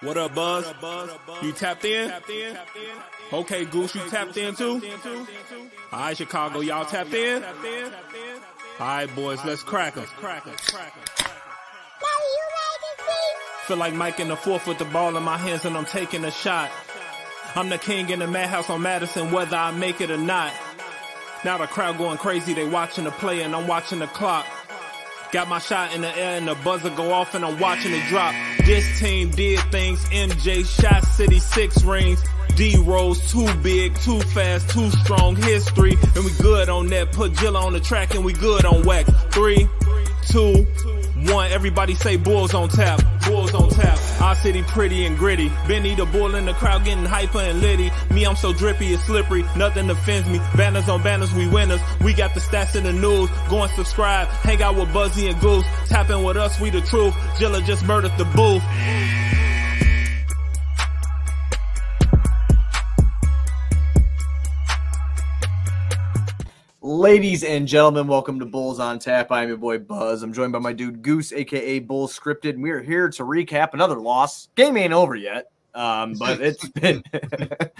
What up, Buzz? You tapped in? Okay, Goose, you tapped in too? All right, Chicago, y'all tapped in? All right, boys, let's crack crack 'em. Feel like Mike in the fourth with the ball in my hands and I'm taking a shot. I'm the king in the madhouse on Madison, whether I make it or not. Now the crowd going crazy, they watching the play and I'm watching the clock. Got my shot in the air and the buzzer go off and I'm watching it drop. This team did things. MJ shot City six rings. D Rose too big, too fast, too strong. History and we good on that. Put Jilla on the track and we good on wax. Three, two, one. Everybody say Bulls on tap. Bulls on tap. Our city pretty and gritty. Benny the bull in the crowd getting hyper and litty. Me, I'm so drippy, it's slippery. Nothing offends me. Banners on banners, we winners. We got the stats in the news. Go and subscribe. Hang out with Buzzy and Goose. Tapping with us, we the truth. Jilla just murdered the booth. Ladies and gentlemen, welcome to Bulls on Tap. I'm your boy Buzz. I'm joined by my dude Goose, aka Bulls Scripted. And we're here to recap another loss. Game ain't over yet, um, but it's been, But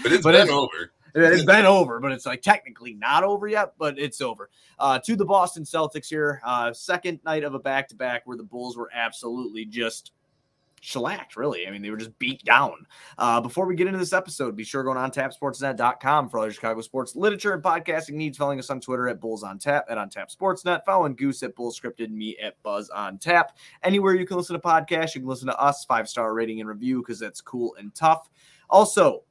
it's But been it's- over. it's been over. But it's like technically not over yet, but it's over. Uh, to the Boston Celtics here, uh, second night of a back to back where the Bulls were absolutely just shellacked, really. I mean, they were just beat down. Uh, before we get into this episode, be sure to go on tapsportsnet.com for your Chicago sports literature and podcasting needs. Following us on Twitter at Bulls on Tap and on Tap Sportsnet. Following Goose at Bull Scripted me at Buzz on Tap. Anywhere you can listen to podcasts, you can listen to us, five star rating and review because that's cool and tough. Also,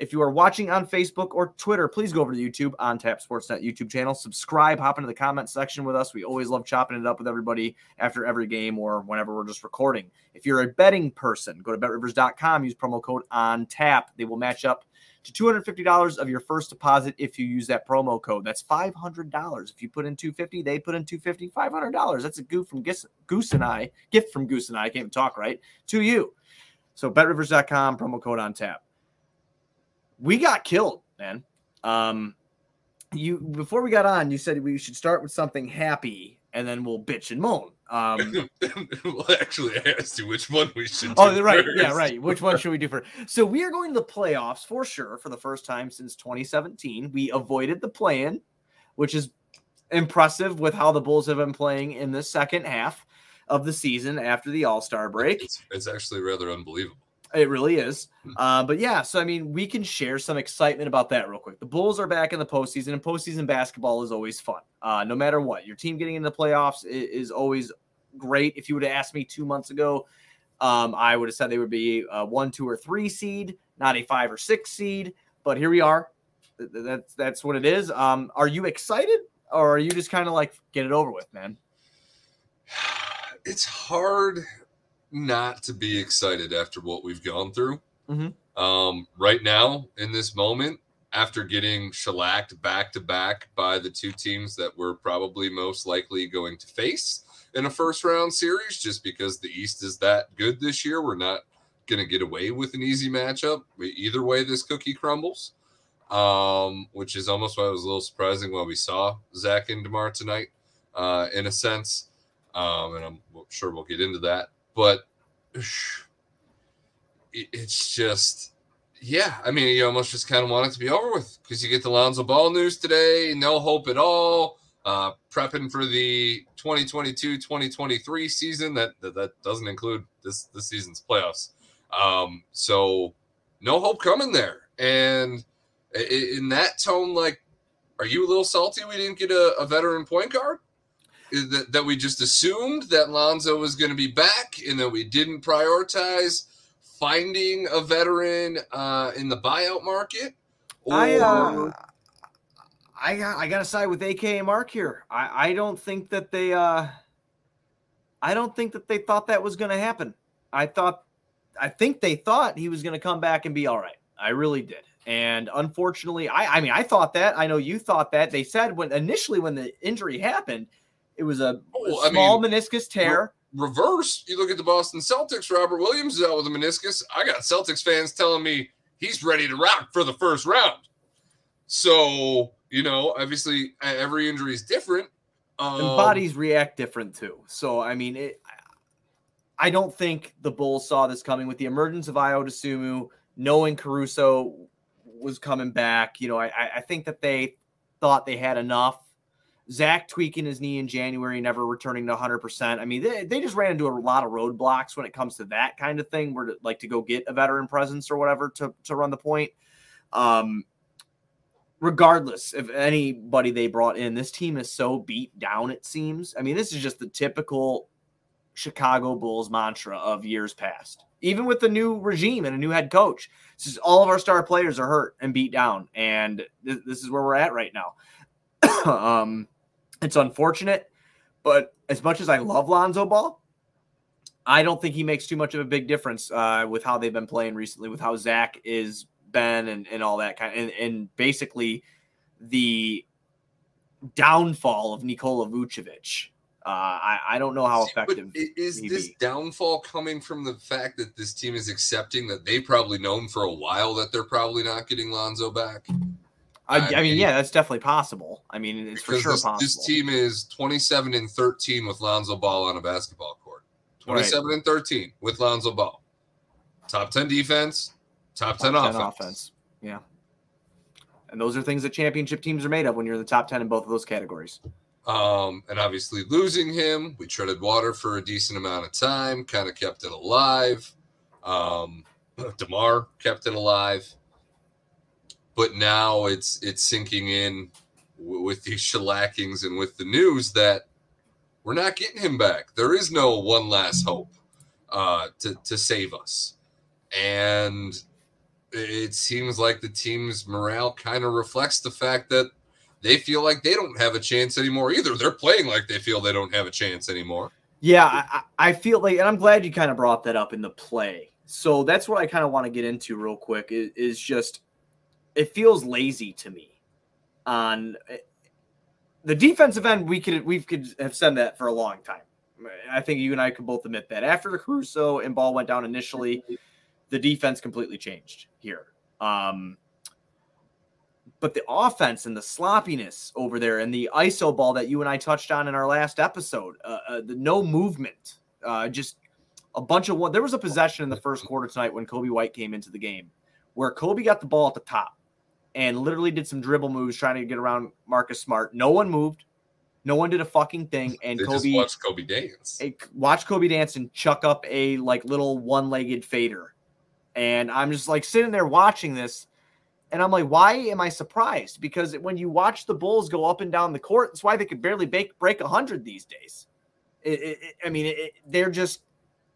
if you are watching on Facebook or Twitter, please go over to YouTube on Tap Sportsnet YouTube channel. Subscribe, hop into the comment section with us. We always love chopping it up with everybody after every game or whenever we're just recording. If you're a betting person, go to betrivers.com, use promo code on tap. They will match up to $250 of your first deposit if you use that promo code. That's $500. If you put in 250, they put in $250. $500. That's a goof from Goose, Goose and I, gift from Goose and I, I can't even talk right, to you. So betrivers.com, promo code on tap we got killed, man. Um, you before we got on, you said we should start with something happy and then we'll bitch and moan. Um, well, actually, I asked you which one we should. oh, right, yeah, right. Which one should we do first? So we are going to the playoffs for sure for the first time since 2017. We avoided the play-in, which is impressive with how the Bulls have been playing in the second half of the season after the All Star break. It's, it's actually rather unbelievable. It really is. Hmm. Uh, but yeah, so I mean, we can share some excitement about that real quick. The Bulls are back in the postseason, and postseason basketball is always fun. Uh, no matter what, your team getting into the playoffs is, always great. If you would have asked me two months ago, um, I would have said they would be a one, two, or three seed, not a five or six seed. But here we are. Th- th- That's that's what it is. Um, are you excited, or are you just kind of like get it over with, man? It's hard not to be excited after what we've gone through. Mhm. Um, right now, in this moment, after getting shellacked back to back by the two teams that we're probably most likely going to face in a first round series, just because the East is that good this year, we're not going to get away with an easy matchup. Either way, this cookie crumbles, um, which is almost why it was a little surprising when we saw Zach and DeMar tonight, uh, in a sense. Um, and I'm sure we'll get into that. But it's just, yeah. I mean, you almost just kind of want it to be over with because you get the Lonzo Ball news today, no hope at all. Uh, prepping for the 2022-2023 season that, that that doesn't include this this season's playoffs. Um, so no hope coming there. And in that tone, like, are you a little salty we didn't get a, a veteran point guard? That, that we just assumed that Lonzo was going to be back and that we didn't prioritize finding a veteran uh, in the buyout market? I uh, I got I gotta side with AK and Mark here. I I don't think that they uh I don't think that they thought that was gonna happen. I thought I think they thought he was gonna come back and be all right. I really did. And unfortunately, I I mean I thought that. I know you thought that. They said when initially when the injury happened, it was a, Oh, I small mean, meniscus tear. reverse, you look at the Boston Celtics. Robert Williams is out with a meniscus. I got Celtics fans telling me he's ready to rock for the first round. So you know, obviously, every injury is different. Um, and bodies react different too. So I mean, it, I don't think the Bulls saw this coming with the emergence of Ayo Dosunmu, knowing Caruso was coming back. You know, I, I think that they thought they had enough. Zach tweaking his knee in January, never returning to 100%. I mean, they, they just ran into a lot of roadblocks when it comes to that kind of thing, where to, like to go get a veteran presence or whatever to, to run the point. Um, regardless of anybody they brought in, this team is so beat down, it seems. I mean, this is just the typical Chicago Bulls mantra of years past. Even with the new regime and a new head coach, this is all of our star players are hurt and beat down, and th- this is where we're at right now. um, it's unfortunate, but as much as I love Lonzo Ball, I don't think he makes too much of a big difference uh, with how they've been playing recently, with how Zach is Ben and, and all that kind of, and, and basically the downfall of Nikola Vucevic. Uh, I, I don't know how effective but is this be. downfall coming from the fact that this team is accepting that they probably known for a while that they're probably not getting Lonzo back. I, I, I mean, yeah, that's definitely possible. I mean, it's for sure this, possible. This team is 27 and 13 with Lonzo Ball on a basketball court. 27 right. and 13 with Lonzo Ball. Top 10 defense, top 10, top 10 offense. offense. Yeah. And those are things that championship teams are made of when you're in the top 10 in both of those categories. Um, and obviously losing him, we treaded water for a decent amount of time, kind of kept it alive. Um, DeMar kept it alive. But now it's it's sinking in w- with these shellackings and with the news that we're not getting him back. There is no one last hope uh, to to save us, and it seems like the team's morale kind of reflects the fact that they feel like they don't have a chance anymore either. They're playing like they feel they don't have a chance anymore. Yeah, I, I feel like, and I'm glad you kind of brought that up in the play. So that's what I kind of want to get into real quick is, is just it feels lazy to me on the defensive end. We could we could have said that for a long time. I think you and I could both admit that after Caruso and ball went down initially, the defense completely changed here. Um, but the offense and the sloppiness over there and the ISO ball that you and I touched on in our last episode, uh, uh, the no movement, uh, just a bunch of one. There was a possession in the first quarter tonight when Coby White came into the game where Coby got the ball at the top and literally did some dribble moves trying to get around Marcus Smart. No one moved. No one did a fucking thing. And they Coby watched Coby dance. Watch Coby dance and chuck up a like little one-legged fader. And I'm just like sitting there watching this and I'm like, why am I surprised? Because when you watch the Bulls go up and down the court, that's why they could barely break break hundred these days. It, it, I mean, it, they're just.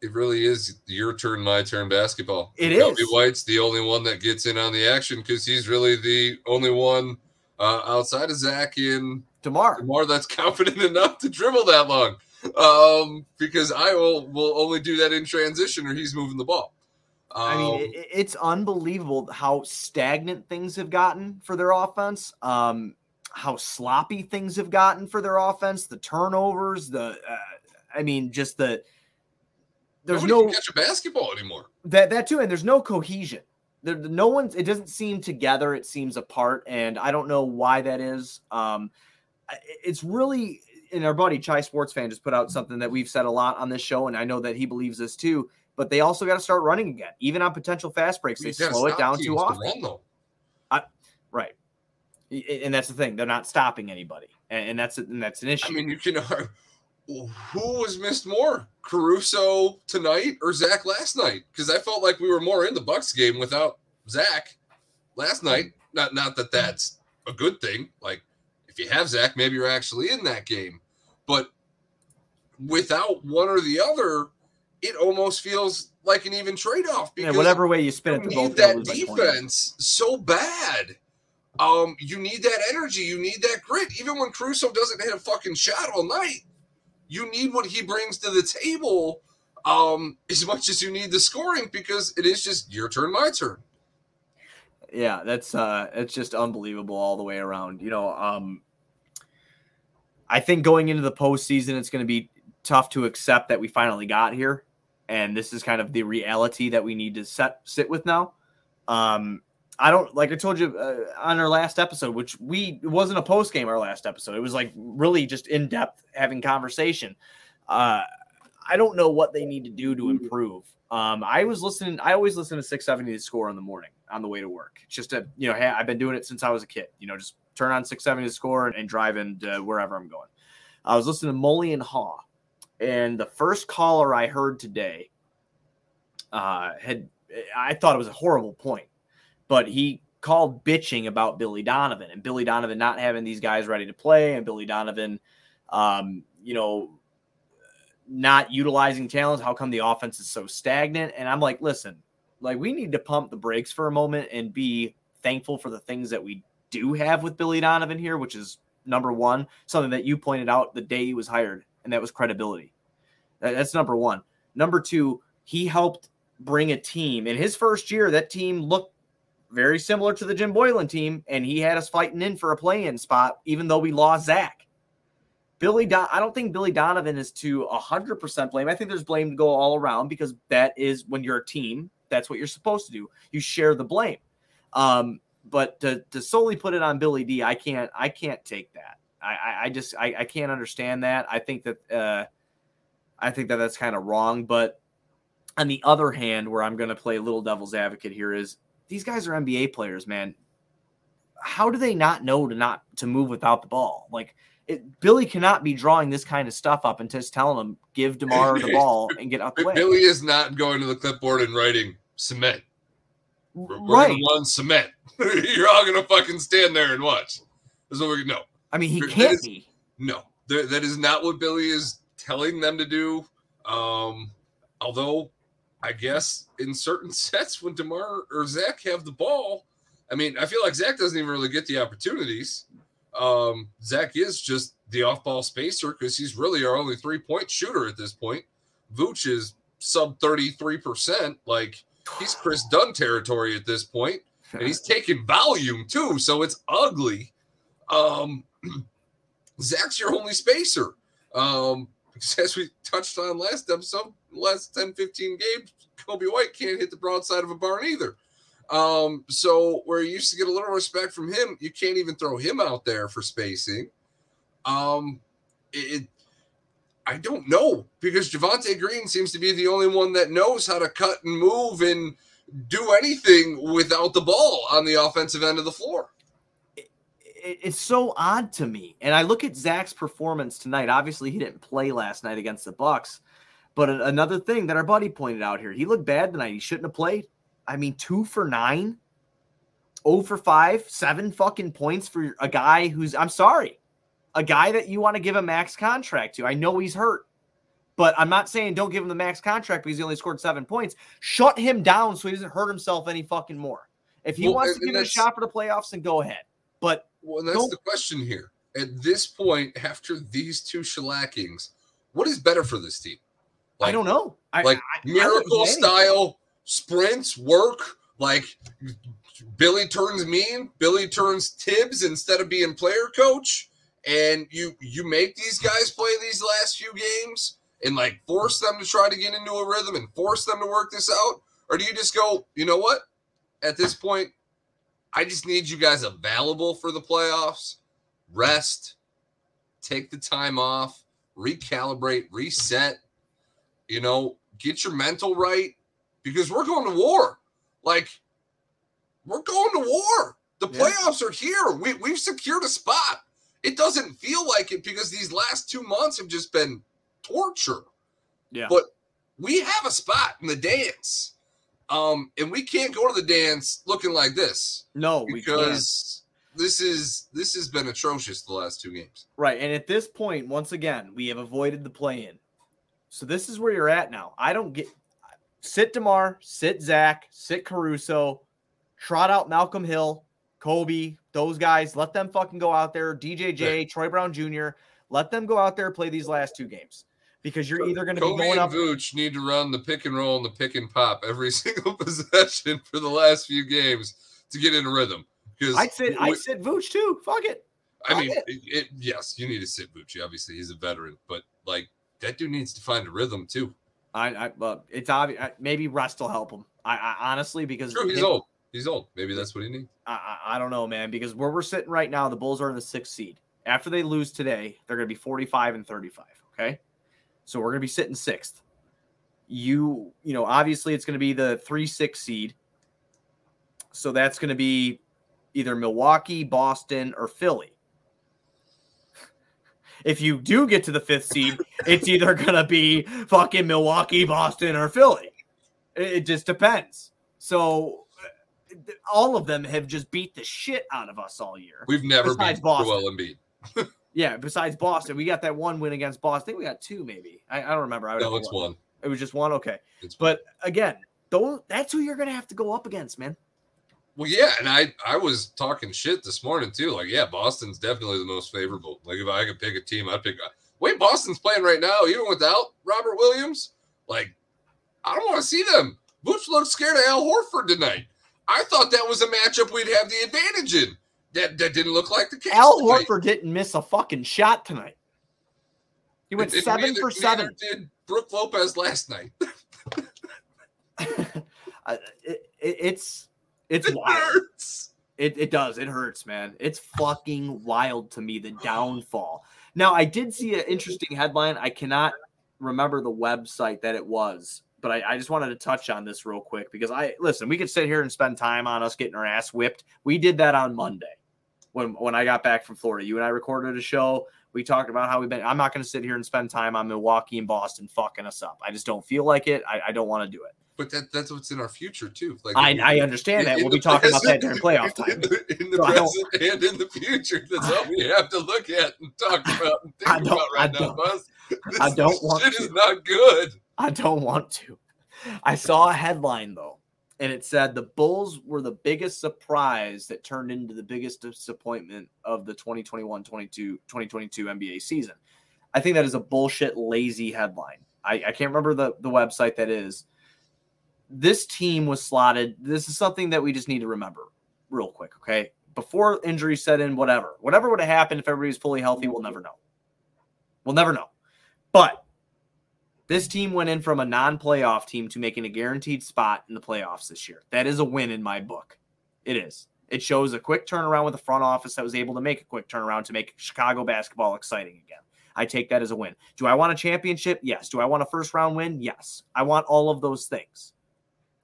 It really is your turn, my turn basketball. It is. White's the only one that gets in on the action because he's really the only one uh, outside of Zach and Demar. Demar that's confident enough to dribble that long. Um, because I will will only do that in transition or he's moving the ball. I mean, um, it, it's unbelievable how stagnant things have gotten for their offense. Um, how sloppy things have gotten for their offense. The turnovers. The, uh, I mean, just the. There's Nobody no catch a basketball anymore. That that too, and there's no cohesion. There, no one's. It doesn't seem together. It seems apart, and I don't know why that is. Um, it's really. And our buddy Chai Sports Fan just put out something that we've said a lot on this show, and I know that he believes this too but they also got to start running again. Even on potential fast breaks, they slow it down too often. To I, right, and that's the thing; they're not stopping anybody, and, that's and that's an issue. I mean, you can. Who was missed more, Caruso tonight or Zach last night? Because I felt like we were more in the Bucks game without Zach last night. Not not that that's a good thing. Like if you have Zach, maybe you're actually in that game, but without one or the other, it almost feels like an even trade off. Because yeah, whatever way you spin it, you need that defense so bad. Um, you need that energy, you need that grit. Even when Caruso doesn't hit a fucking shot all night, you need what he brings to the table um, as much as you need the scoring because it is just your turn, my turn. Yeah, that's uh, it's just unbelievable all the way around. You know, um, I think going into the postseason, it's going to be tough to accept that we finally got here and this is kind of the reality that we need to set sit with now. Um, I don't like I told you uh, on our last episode, which we it wasn't a post game. Our last episode, it was like really just in depth having conversation. Uh, I don't know what they need to do to improve. Um, I was listening. I always listen to 670 The Score in the morning on the way to work. It's just a you know, hey, I've been doing it since I was a kid. You know, just turn on 670 The Score and, and drive into wherever I'm going. I was listening to Mully and Haugh, and the first caller I heard today uh, had I thought it was a horrible point, but he called bitching about Billy Donovan and Billy Donovan not having these guys ready to play and Billy Donovan, um, you know, not utilizing talents. How come the offense is so stagnant? And I'm like, listen, like we need to pump the brakes for a moment and be thankful for the things that we do have with Billy Donovan here, which is number one, something that you pointed out the day he was hired, and that was credibility. That's number one. Number two, he helped bring a team. In his first year, that team looked very similar to the Jim Boylen team, and he had us fighting in for a play-in spot, even though we lost Zach. Billy, Don- I don't think Billy Donovan is to hundred percent blame. I think there's blame to go all around because that is when you're a team, that's what you're supposed to do. You share the blame. Um, but to, to solely put it on Billy D, I can't, I can't take that. I, I, just, I, I can't understand that. I think that, uh, I think that that's kind of wrong. But on the other hand, where I'm going to play little devil's advocate here is these guys are NBA players, man. How do they not know to not to move without the ball? Like it, Billy cannot be drawing this kind of stuff up and just telling them give Demar the ball and get out the way. Billy is not going to the clipboard and writing cement. We're, right. We're run cement. You're all gonna fucking stand there and watch. That's what we no. I mean, he That can't is- be. No, that, that is not what Billy is telling them to do. Um, although, I guess in certain sets when Demar or Zach have the ball, I mean, I feel like Zach doesn't even really get the opportunities. Um, Zach is just the off-ball spacer because he's really our only three-point shooter at this point. Vooch is sub thirty-three percent. Like he's Kris Dunn territory at this point and he's taking volume too, so it's ugly. Um, Zach's your only spacer. Um, as we touched on last episode, last 10, 15 games, Coby White can't hit the broadside of a barn either. Um, so where you used to get a little respect from him, you can't even throw him out there for spacing. Um, it I don't know because Javonte Green seems to be the only one that knows how to cut and move and do anything without the ball on the offensive end of the floor. It- it's so odd to me. And I look at Zach's performance tonight. Obviously, he didn't play last night against the Bucks. But a- another thing that our buddy pointed out here, he looked bad tonight. He shouldn't have played. I mean, two for nine, oh for five, seven fucking points for a guy who's, I'm sorry, a guy that you want to give a max contract to. I know he's hurt, but I'm not saying don't give him the max contract because he only scored seven points. Shut him down so he doesn't hurt himself any fucking more. If he Well, wants to give it a shot for the playoffs, then go ahead. But Well, and that's Don't- the question here. At this point, after these two shellackings, what is better for this team? I don't know. I, like I- I Miracle anything. style sprints work. Like Billy turns mean, Billy turns Thibs instead of being player coach, and you you make these guys play these last few games and like force them to try to get into a rhythm and force them to work this out, or do you just go, you know what? At this point, I just need you guys available for the playoffs. Rest, take the time off, recalibrate, reset. You know, get your mental right because we're going to war. Like, we're going to war. The Yeah. playoffs are here. We, we've secured a spot. It doesn't feel like it because these last two months have just been torture. Yeah. But we have a spot in the dance. Um, and we can't go to the dance looking like this no, we can't. because this is this has been atrocious the last two games. Right. And at this point, once again, we have avoided the play in. So this is where you're at now. I don't get sit DeMar, sit Zach, sit Caruso, trot out Malcolm Hill, Coby, those guys. Let them fucking go out there. DJJ, Troy Brown Jr., let them go out there and play these last two games because you're either going to be Coby going and up. Vooch need to run the pick and roll and the pick and pop every single possession for the last few games to get in a rhythm. Because I'd sit, I'd sit Vooch too. Fuck it. I mean, fuck it, it- yes, you need to sit Vooch. Obviously, he's a veteran, but like that dude needs to find a rhythm too. I, I well, it's obvious. Uh, maybe rest will help him. I, I honestly because True, he's old. He's old. Maybe that's what he needs. I, I I don't know, man, because where we're sitting right now, the Bulls are in the sixth seed. After they lose today, they're going to be 45 and 35. Okay. So we're going to be sitting sixth. You, you know, obviously it's going to be the three six seed. So that's going to be either Milwaukee, Boston, or Philly. If you do get to the fifth seed, it's either going to be fucking Milwaukee, Boston, or Philly. It, just depends. So all of them have just beat the shit out of us all year. We've never Besides beat Boston. Joel Embiid. Yeah, besides Boston, we got that one win against Boston. I think we got two, maybe. I, I don't remember. I would No, it's look. one. It was just one. Okay, It's but again, those that's who you're gonna have to go up against, man. Well, yeah, and I I was talking shit this morning too. Like, yeah, Boston's definitely the most favorable. Like, if I could pick a team, I'd pick. Uh, Wait, Boston's playing right now, even without Robert Williams. Like, I don't want to see them. Vooch looked scared of Al Horford tonight. I thought that was a matchup we'd have the advantage in. That that didn't look like the case. Al tonight. Horford didn't miss a fucking shot tonight. He went And seven neither- for seven. Did Brook Lopez last night? It, it- it's it's It wild. hurts. It, it does. It hurts, man. It's fucking wild to me, the downfall. Now, I did see an interesting headline. I cannot remember the website that it was, but I, I just wanted to touch on this real quick because I listen, we could sit here and spend time on us getting our ass whipped. We did that on Monday when when I got back from Florida. You and I recorded a show. We talked about how we've been. I'm not going to sit here and spend time on Milwaukee and Boston fucking us up. I just don't feel like it. I, I don't want to do it. But that, that's what's in our future too. Like I, I understand that. in We'll be talking about that during playoff time. In the, in the So present and in the future. That's all we have to look at and talk about and think I don't- about right I now, Buzz. This, I don't want shit to. is not good. I don't want to. I saw a headline though, and it said the Bulls were the biggest surprise that turned into the biggest disappointment of the 2021-22 2022 NBA season. I think that is a bullshit lazy headline. I, I can't remember the, the website that is. This team was slotted. This is something that we just need to remember real quick, okay? Before injuries set in, whatever. Whatever would have happened if everybody was fully healthy, we'll never know. We'll never know. But this team went in from a non-playoff team to making a guaranteed spot in the playoffs this year. That is a win in my book. It is. It shows a quick turnaround with the front office that was able to make a quick turnaround to make Chicago basketball exciting again. I take that as a win. Do I want a championship? Yes. Do I want a first round win? Yes. I want all of those things.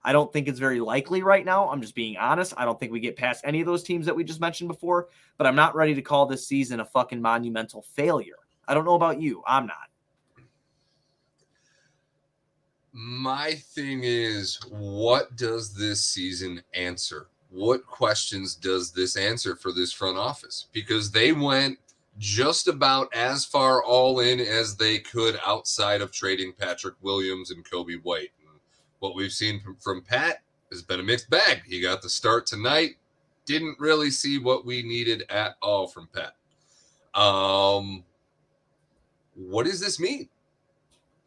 I don't think it's very likely right now. I'm just being honest. I don't think we get past any of those teams that we just mentioned before, but I'm not ready to call this season a fucking monumental failure. I don't know about you. I'm not. My thing is, what does this season answer? What questions does this answer for this front office? Because they went just about as far all in as they could outside of trading Patrick Williams and Coby White. And what we've seen from, from Pat has been a mixed bag. He got the start tonight. Didn't really see what we needed at all from Pat. Um, what does this mean?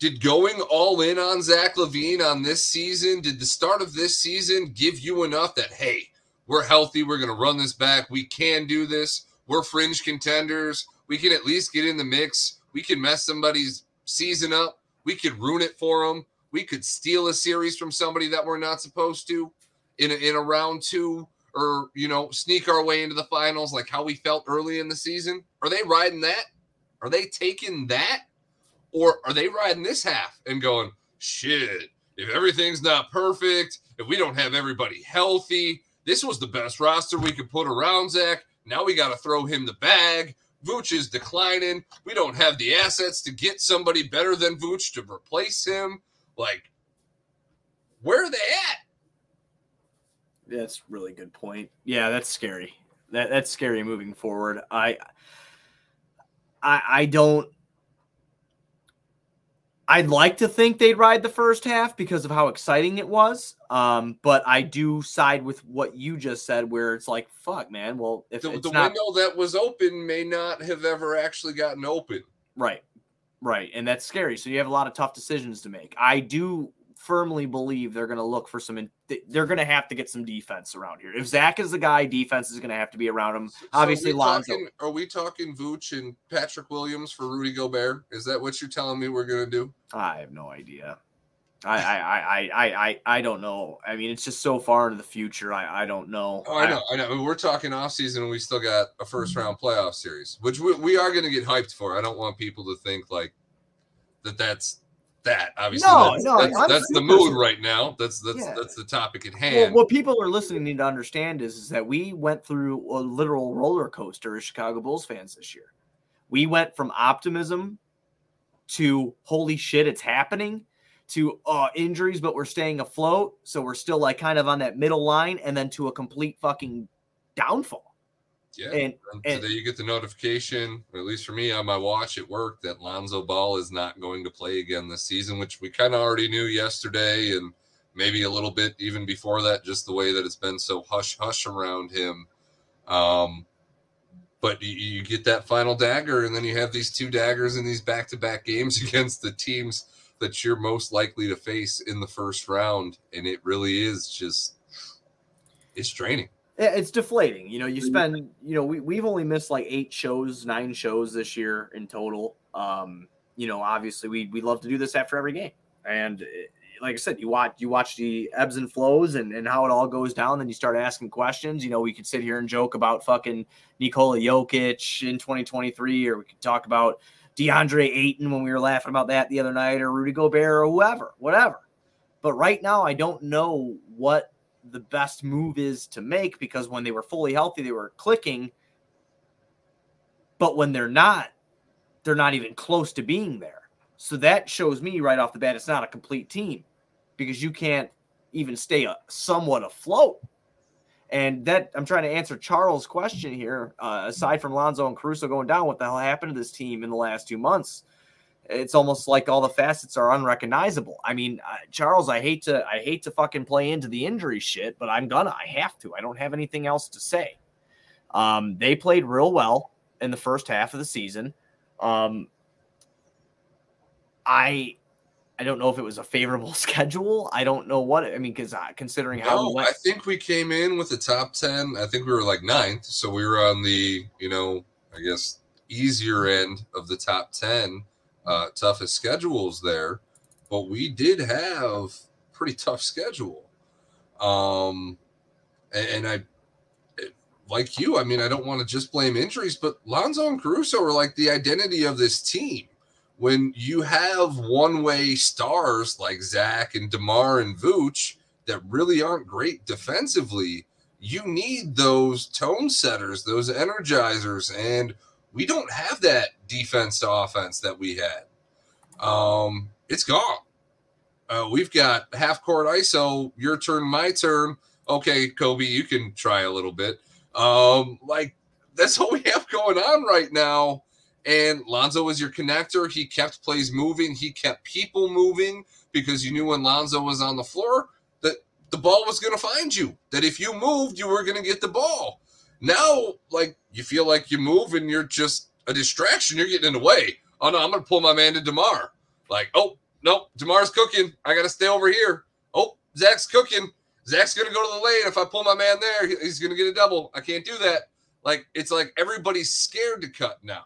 Did going all in on Zach LaVine on this season, did the start of this season give you enough that, hey, we're healthy, we're going to run this back, we can do this, we're fringe contenders, we can at least get in the mix, we can mess somebody's season up, we could ruin it for them, we could steal a series from somebody that we're not supposed to in a, in a round two, or, you know, sneak our way into the finals like how we felt early in the season? Are they riding that? Are they taking that? Or are they riding this half and going, shit, if everything's not perfect, if we don't have everybody healthy, this was the best roster we could put around Zach. Now we got to throw him the bag. Vooch is declining. We don't have the assets to get somebody better than Vooch to replace him. Like, where are they at? That's really good point. Yeah, that's scary. That that's scary moving forward. I I I don't I'd like to think they'd ride the first half because of how exciting it was. Um, but I do side with what you just said, where it's like, fuck, man. Well, if The, it's the not window that was open may not have ever actually gotten open. right, right, and that's scary. So you have a lot of tough decisions to make. I do firmly believe they're going to look for some. in- They're going to have to get some defense around here. If Zach is the guy, defense is going to have to be around him. So Obviously, are Lonzo. talking, are we talking Vooch and Patrick Williams for Rudy Gobert? Is that what you're telling me we're gonna do? I have no idea. I I I I I I don't know. I mean, it's just so far into the future. I I don't know. Oh, I know, I know. I mean, we're talking off season, and we still got a first mm-hmm. round playoff series, which we, we are going to get hyped for. I don't want people to think like that that's that. Obviously, No, that's, no, that's, that's the mood right now. That's that's Yeah. that's the topic at Well, hand. what people are listening need to understand is, is that we went through a literal roller coaster as Chicago Bulls fans this year. We went from optimism to holy shit, it's happening to uh, injuries, but we're staying afloat. So we're still like kind of on that middle line, and then to a complete fucking downfall. Yeah. And And today you get the notification, or at least for me on my watch at work, that Lonzo Ball is not going to play again this season, which we kind of already knew yesterday, and maybe a little bit even before that, just the way that it's been so hush hush around him. Um, but you, you get that final dagger, and then you have these two daggers in these back to back games against the teams that you're most likely to face in the first round, and it really is just it's draining. It's deflating. You know, you spend, you know, we, we've only missed like eight shows, nine shows this year in total. Um, you know, obviously we we love to do this after every game. And eh, like I said, you watch you watch the ebbs and flows and, and how it all goes down, then you start asking questions. You know, we could sit here and joke about fucking Nikola Jokic in 2023, or we could talk about DeAndre Ayton when we were laughing about that the other night, or Rudy Gobert or whoever, whatever. But right now, I don't know what the best move is to make because when they were fully healthy, they were clicking. But when they're not, they're not even close to being there. So that shows me right off the bat it's not a complete team because you can't even stay a, somewhat afloat. And that I'm trying to answer Charles' question here. Uh, aside from Lonzo and Caruso going down, what the hell happened to this team in the last two months? It's almost like all the facets are unrecognizable. I mean, uh, Charles, I hate to I hate to fucking play into the injury shit, but I'm gonna. I have to. I don't have anything else to say. Um, they played real well in the first half of the season. Um, I I don't know if it was a favorable schedule. I don't know what I mean because uh, considering how we went, I think we came in with the top 10. I think we were like ninth. So we were on the, you know, I guess easier end of the top 10 uh, toughest schedules there. But we did have pretty tough schedule. Um, and, and I, like you, I mean, I don't want to just blame injuries, but Lonzo and Caruso are like the identity of this team. When you have one way stars like Zach and DeMar and Vooch, that really aren't great defensively, you need those tone setters, those energizers, and we don't have that defense to offense that we had. Um, it's gone. Uh, we've got half court ISO, your turn, my turn. Okay, Coby, you can try a little bit. Um, like that's what we have going on right now. And Lonzo was your connector. He kept plays moving. He kept people moving because you knew when Lonzo was on the floor that the ball was going to find you. That if you moved, you were going to get the ball. Now, like you feel like you move and you're just a distraction. You're getting in the way. Oh no, I'm going to pull my man to Demar. Like, oh no, Demar's cooking. I got to stay over here. Oh, Zach's cooking. Zach's going to go to the lane. If I pull my man there, he's going to get a double. I can't do that. Like it's like everybody's scared to cut now.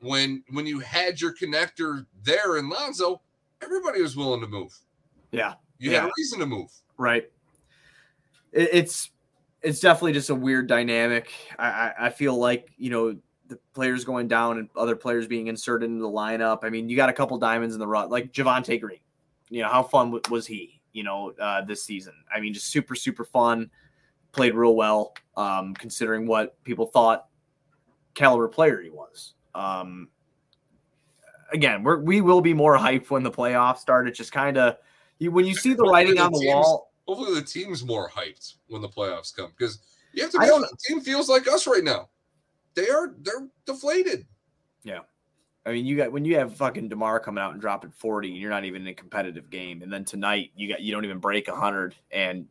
When when you had your connector there in Lonzo, everybody was willing to move. yeah, You had a reason to move. right. It's it's definitely just a weird dynamic. I, I I feel like you know the players going down and other players being inserted into the lineup. I mean, you got a couple diamonds in the rut, like Javonte Green. You know, how fun w- was he? You know, uh, this season. I mean, just super super fun. Played real well, um, considering what people thought caliber player he was. Um, again, we're, we will be more hyped when the playoffs start. It's just kind of when you see the writing on the wall. Hopefully the team's more hyped when the playoffs come because you have to. I Be, don't- the team feels like us right now. They are they're deflated. Yeah, I mean, you got when you have fucking Demar coming out and dropping forty, and you're not even in a competitive game, and then tonight you got you don't even break hundred, and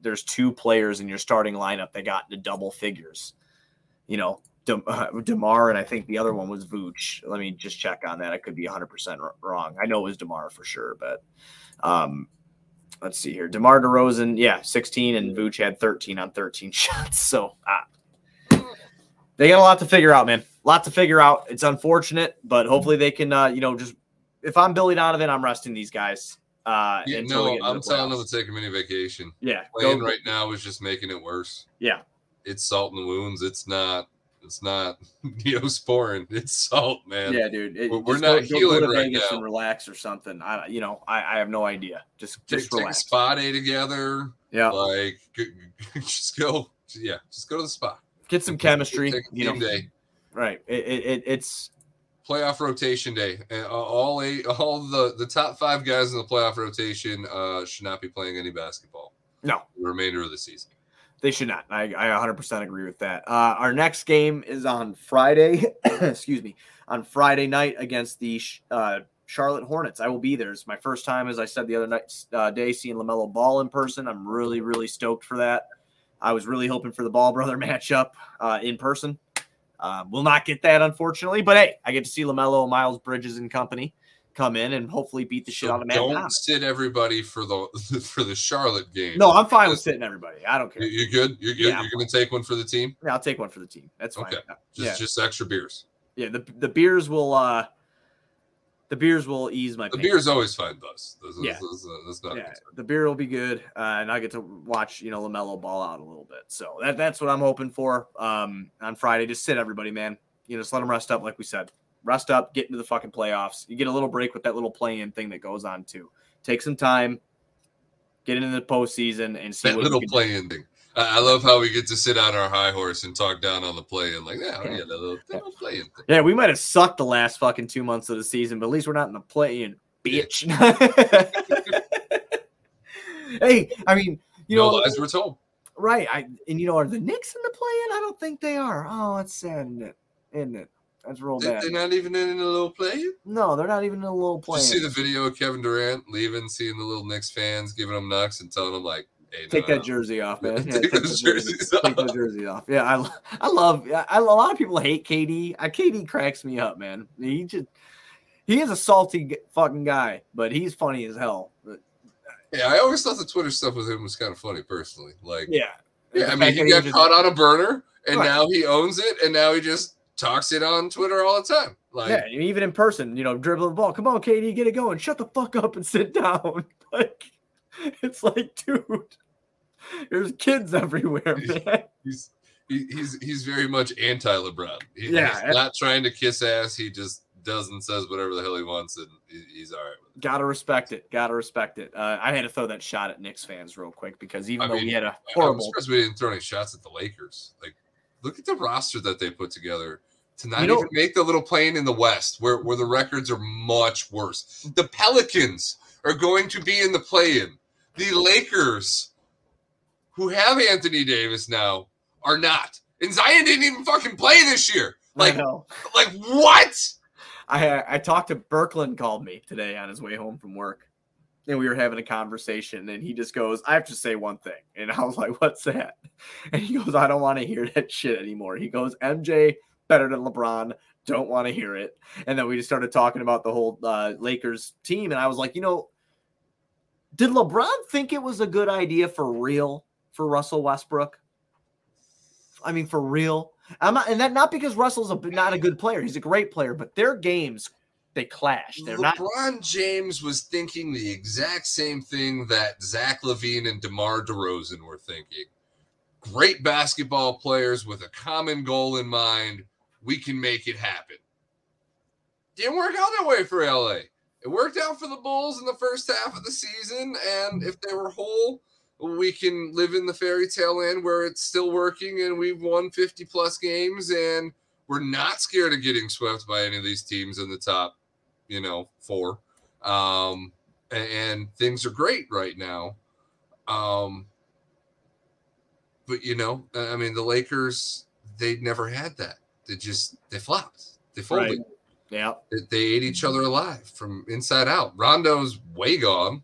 there's two players in your starting lineup that got into double figures. You know, De, uh, Demar and I think the other one was Vooch. Let me just check on that. I could be 100 percent wrong. I know it was Demar for sure, but um, let's see here. Demar Derozan, yeah, 16, and Vooch had 13 on 13 shots. So ah, they got a lot to figure out, man. A lot to figure out. It's unfortunate, but hopefully they can, uh, you know, just if I'm Billy Donovan, I'm resting these guys. Uh, You until we know, get into I'm the telling them playoffs. to take a mini vacation. yeah, Playing go- right now is just making it worse. Yeah. It's salt in the wounds. It's not It's not neosporin. It's salt, man. Yeah, dude. It, We're- not go, go- go healing to right Vegas now. and relax or something. I, you know, I, I have no idea. Just, Take, just take a relax. spa day together. Yeah, Like, just go. Yeah, just go to the spa. get some chemistry. Take You know, day. right? It, it, it, it's playoff rotation day. And all eight, all the the top five guys in the playoff rotation uh, should not be playing any basketball no, the remainder of the season. They should not. I, I 100% agree with that. Uh, our next game is on Friday. excuse me, on Friday night against the uh, Charlotte Hornets. I will be there. It's my first time, as I said the other night uh, day, seeing Lamelo Ball in person. I'm really, really stoked for that. I was really hoping for the Ball brother matchup uh, in person. Uh, we'll not get that, unfortunately. But hey, I get to see Lamelo, Miles Bridges, and company come in and hopefully beat the shit So out of Matt don't Thomas. sit everybody for the for the Charlotte game. No, I'm fine with sitting everybody. I don't care. You, good? You're good. Yeah, You're gonna take one for the team. Yeah, I'll take one for the team. That's fine. Okay. Just yeah, just extra beers. yeah. The the beers will uh the beers will ease my The pain. beer's always fine, Buzz. That's, Yeah. not yeah, the beer will be good, uh, and I get to watch you know Lamelo ball out a little bit. So that that's what I'm hoping for um, on Friday. Just sit everybody, man. You know, just let them rest up, like we said. Rest up, get into the fucking playoffs. You get a little break with that little play-in thing that goes on too. Take some time, get into the postseason, and see That little we can do. play-in thing. I, love how we get to sit on our high horse and talk down on the play-in. Like, yeah, Yeah. yeah, that little, little play-in thing. Yeah, we might have sucked the last fucking two months of the season, but at least we're not in the play-in, bitch. hey, I mean, you no know, lies were told. right? I and you know, are the Knicks in the play-in? I don't think they are. Oh, it's sad, isn't it? Isn't it? That's real They- bad. They're not even in a little play-in. No, they're not even in a little Did play. you see the video of Kevin Durant leaving, seeing the little Knicks fans giving him nucks and telling him like, "Hey, Take no, that jersey off, man. Take Yeah, take, those the jersey, jerseys take the jersey off. Yeah, I, I love. I, a lot of people hate KD. I, uh, KD cracks me up, man. He just he is a salty fucking guy, but he's funny as hell. But, uh, Yeah, I always thought the Twitter stuff with him was kind of funny, personally. Like, yeah, yeah, I mean, he got just- caught on a burner, and Right. now he owns it, and now he just talks it on Twitter all the time. Like, yeah, even in person, you know, dribbling the ball. Come on, KD, get it going. Shut the fuck up and sit down. Like, it's like, dude, there's kids everywhere, man. he's he, he's he's very much anti LeBron. He, Yeah. he's not trying to kiss ass. He just does and says whatever the hell he wants, and he's all right with it. Gotta respect it. Gotta respect it. Uh, I had to throw that shot at Knicks fans real quick because even I though mean, we had a I'm horrible, surprised we didn't throw any shots at the Lakers. Like, look at the roster that they put together to not You know- even make the little plane in the West, where where the records are much worse. The Pelicans are going to be in the play-in. The Lakers, who have Anthony Davis now, are not. And Zion didn't even fucking play this year. Like, like what? I I talked to Berkland called me today on his way home from work, and we were having a conversation, and he just goes, "I have to say one thing," and I was like, "What's that?" And he goes, "I don't want to hear that shit anymore." He goes, "MJ better than LeBron." Don't want to hear it. And then we just started talking about the whole uh, Lakers team, and I was like, you know, did LeBron think it was a good idea for real for Russell Westbrook? I mean, for real. I'm not, and that not because Russell's a, not a good player. He's a great player, but their games they clash. They're not. LeBron James was thinking the exact same thing that Zach LaVine and DeMar DeRozan were thinking. Great basketball players with a common goal in mind. We can make it happen. Didn't work out that way for LA. It worked out for the Bulls in the first half of the season, and if they were whole, we can live in the fairy tale land where it's still working and we've won 50 plus games and we're not scared of getting swept by any of these teams in the top you know, four. Um, and, and things are great right now. Um, but you know, I mean, the Lakers, they never had that. They just they flopped. They folded. Right. Yeah. They, they ate each other alive from inside out. Rondo's way gone.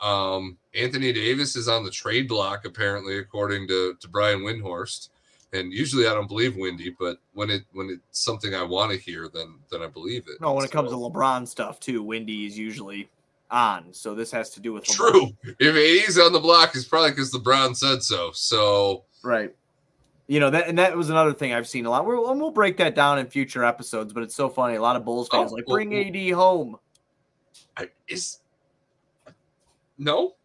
Um, Anthony Davis is on the trade block, apparently, according to, to Brian Windhorst. And usually I don't believe Windy, but when it when it's something I want to hear, then then I believe it. No, when it comes to LeBron stuff too, Windy is usually on. So this has to do with LeBron. True. If he's on the block, it's probably because LeBron said so. So Right. You know that, and that was another thing I've seen a lot. We'll, and we'll break that down in future episodes. But it's so funny. A lot of Bulls fans Oh, like oh, bring oh. AD home. I, is no.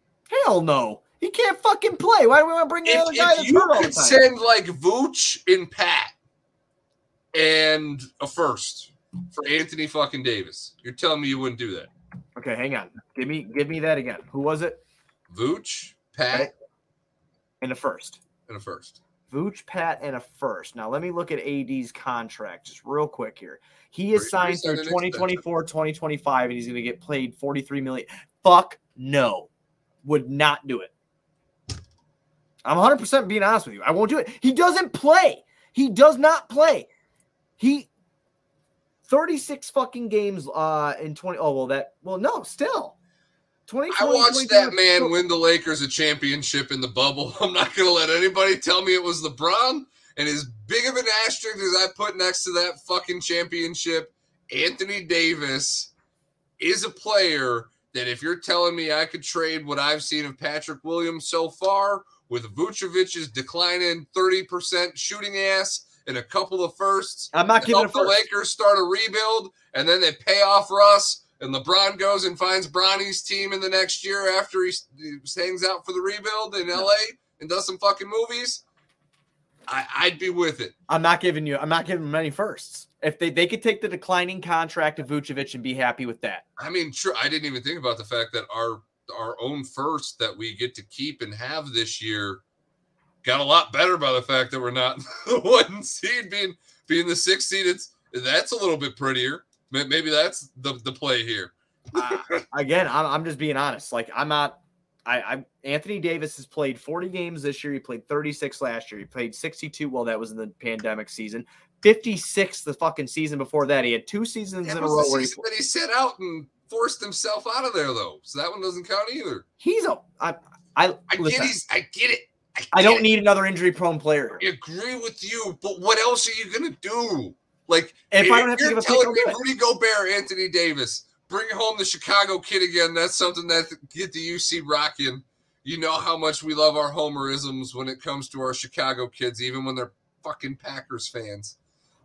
Hell no, he can't fucking play. Why do we want to bring the If, other guy if you hurt all the could send like Vooch and Pat and a first for Anthony fucking Davis. You're telling me you wouldn't do that? Okay, hang on. Give me give me that again. Who was it? Vooch, Pat, Okay. In the first. and a first. Vooch, Pat, and a first. Now let me look at AD's contract just real quick here. He is signed through solid 2024, 2025, and he's going to get played 43 million. Fuck no. Would not do it. I'm 100% being honest with you. I won't do it. He doesn't play. He does not play. He 36 fucking games uh in 20 Oh, well that well no, still. 20 I watched that man win the Lakers a championship in the bubble. I'm not going to let anybody tell me it was LeBron. And as big of an asterisk as I put next to that fucking championship, Anthony Davis is a player that if you're telling me I could trade what I've seen of Patrick Williams so far with Vucevic's declining 30% shooting ass and a couple of firsts, I'm not giving help the. Lakers start a rebuild, and then they pay off Russ, and LeBron goes and finds Bronny's team in the next year after he, he hangs out for the rebuild in LA and does some fucking movies. I, I'd be with it. I'm not giving you. I'm not giving them any firsts. If they they could take the declining contract of Vucevic and be happy with that. I mean, sure, I didn't even think about the fact that our our own first that we get to keep and have this year got a lot better by the fact that we're not the one seed being being the sixth seed. It's that's a little bit prettier. May- Maybe that's the the play here. Uh, again, I'm, I'm just being honest. Like I'm not. I, I Anthony Davis has played 40 games this year. He played 36 last year. He played 62. Well, that was in the pandemic season. 56 the fucking season before that. He had two seasons That in a row where he, that he set out and forced himself out of there, though. So that one doesn't count either. he's a. I I, I listen, get he's, I get it. I, I don't it. need another injury prone player. I agree with you, but what else are you gonna do? Like, If I don't have to give a pick, me. Rudy Gobert, Anthony Davis, bring home the Chicago kid again. That's something that get the UC rocking. You know how much we love our homerisms when it comes to our Chicago kids, even when they're fucking Packers fans.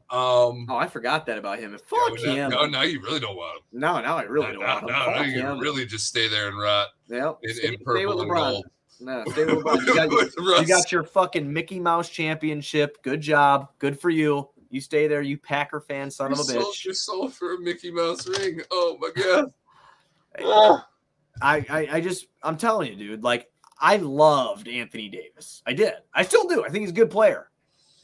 Um, Oh, I forgot that about him. Fuck now- him. No, now you really don't want him. No, now I really No, don't no, want him. no, Fuck no, you him. really just stay there and rot Yep. in, Stay- in stay purple with and LeBron. gold. No, stay with LeBron. You got, you got your fucking Mickey Mouse championship. Good job. Good for you. You stay there, you Packer fan, son you of a bitch. sold bitch. your soul for a Mickey Mouse ring. Oh my god. I, I, I just, I'm telling you, dude. Like, I loved Anthony Davis. I did. I still do. I think he's a good player.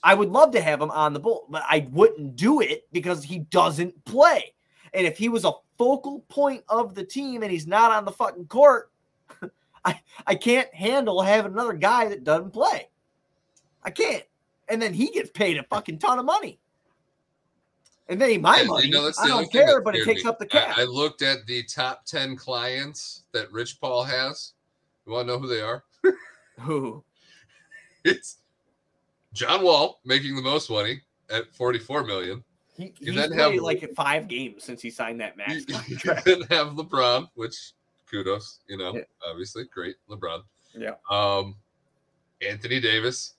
I would love to have him on the bull, but I wouldn't do it because he doesn't play. And if he was a focal point of the team and he's not on the fucking court, I I can't handle having another guy that doesn't play. I can't. And then he gets paid a fucking ton of money. And then my Yeah, money. you know, I don't care, but it takes me. up the cap. I, I looked at the top 10 clients that Rich Paul has. You want to know who they are? Who? It's John Wall making the most money at 44 million. He, You he's then played have- like five games since he signed that max you contract. then have LeBron, which kudos, you know, Yeah. obviously great LeBron. Yeah. Um, Anthony Davis,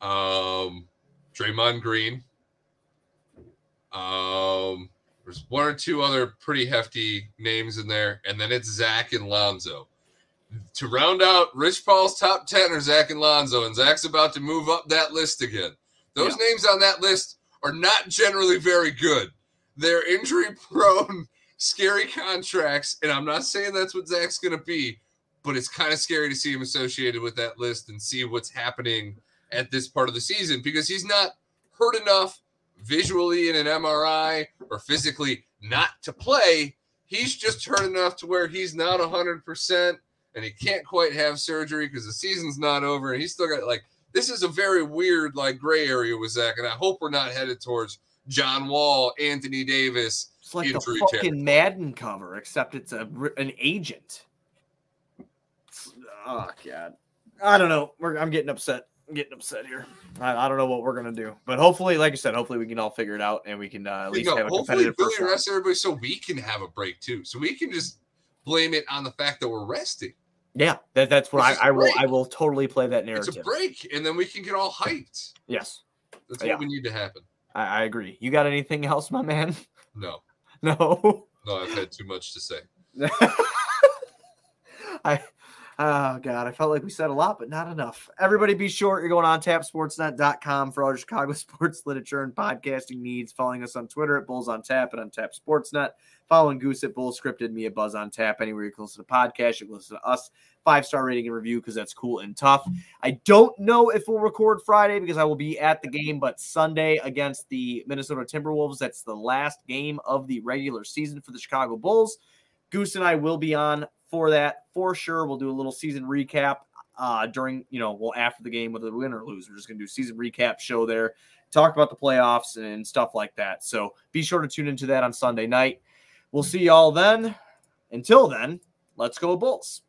um, Draymond Green. Um, there's one or two other pretty hefty names in there, and then it's Zach and Lonzo. To round out Rich Paul's top 10 are Zach and Lonzo, and Zach's about to move up that list again. Those names on that list are not generally very good. They're injury prone, scary contracts, and I'm not saying that's what Zach's going to be, but it's kind of scary to see him associated with that list and see what's happening at this part of the season because he's not hurt enough visually in an MRI or physically not to play. He's just hurt enough to where he's not 100% and he can't quite have surgery because the season's not over and he's still got like this is a very weird like gray area with Zach and I hope we're not headed towards John Wall, Anthony Davis. It's like the fucking territory. Madden cover, except it's a an agent. It's- Oh god, I don't know. We're, I'm getting upset. Getting upset here. I, I don't know what we're gonna do, but hopefully, like I said, hopefully we can all figure it out and we can uh, at least have a hopefully competitive round. rests everybody so we can have a break too. So we can just blame it on the fact that we're resting. Yeah, that, that's what I, I will. I will totally play that narrative. It's a break, and then we can get all hyped. Yes, That's Yeah. what we need to happen. I, I agree. You got anything else, my man? No, No. no, I've had too much to say. I Oh God, I felt like we said a lot, but not enough. Everybody be sure you're going on tapsportsnet.com for all your Chicago sports literature and podcasting needs. Following us on Twitter at Bulls on Tap and on Tap Sportsnet. Following Goose at Bulls Scripted, me at Buzz on Tap. Anywhere you can listen to the podcast, you can listen to us. Five star rating and review because that's cool and tough. I don't know if we'll record Friday because I will be at the game, but Sunday against the Minnesota Timberwolves, that's the last game of the regular season for the Chicago Bulls. Goose and I will be on for that for sure. We'll do a little season recap uh, during, you know, well, after the game, whether we win or lose. We're just going to do season recap show there, talk about the playoffs and stuff like that. So be sure to tune into that on Sunday night. We'll see y'all then. Until then, let's go, Bulls.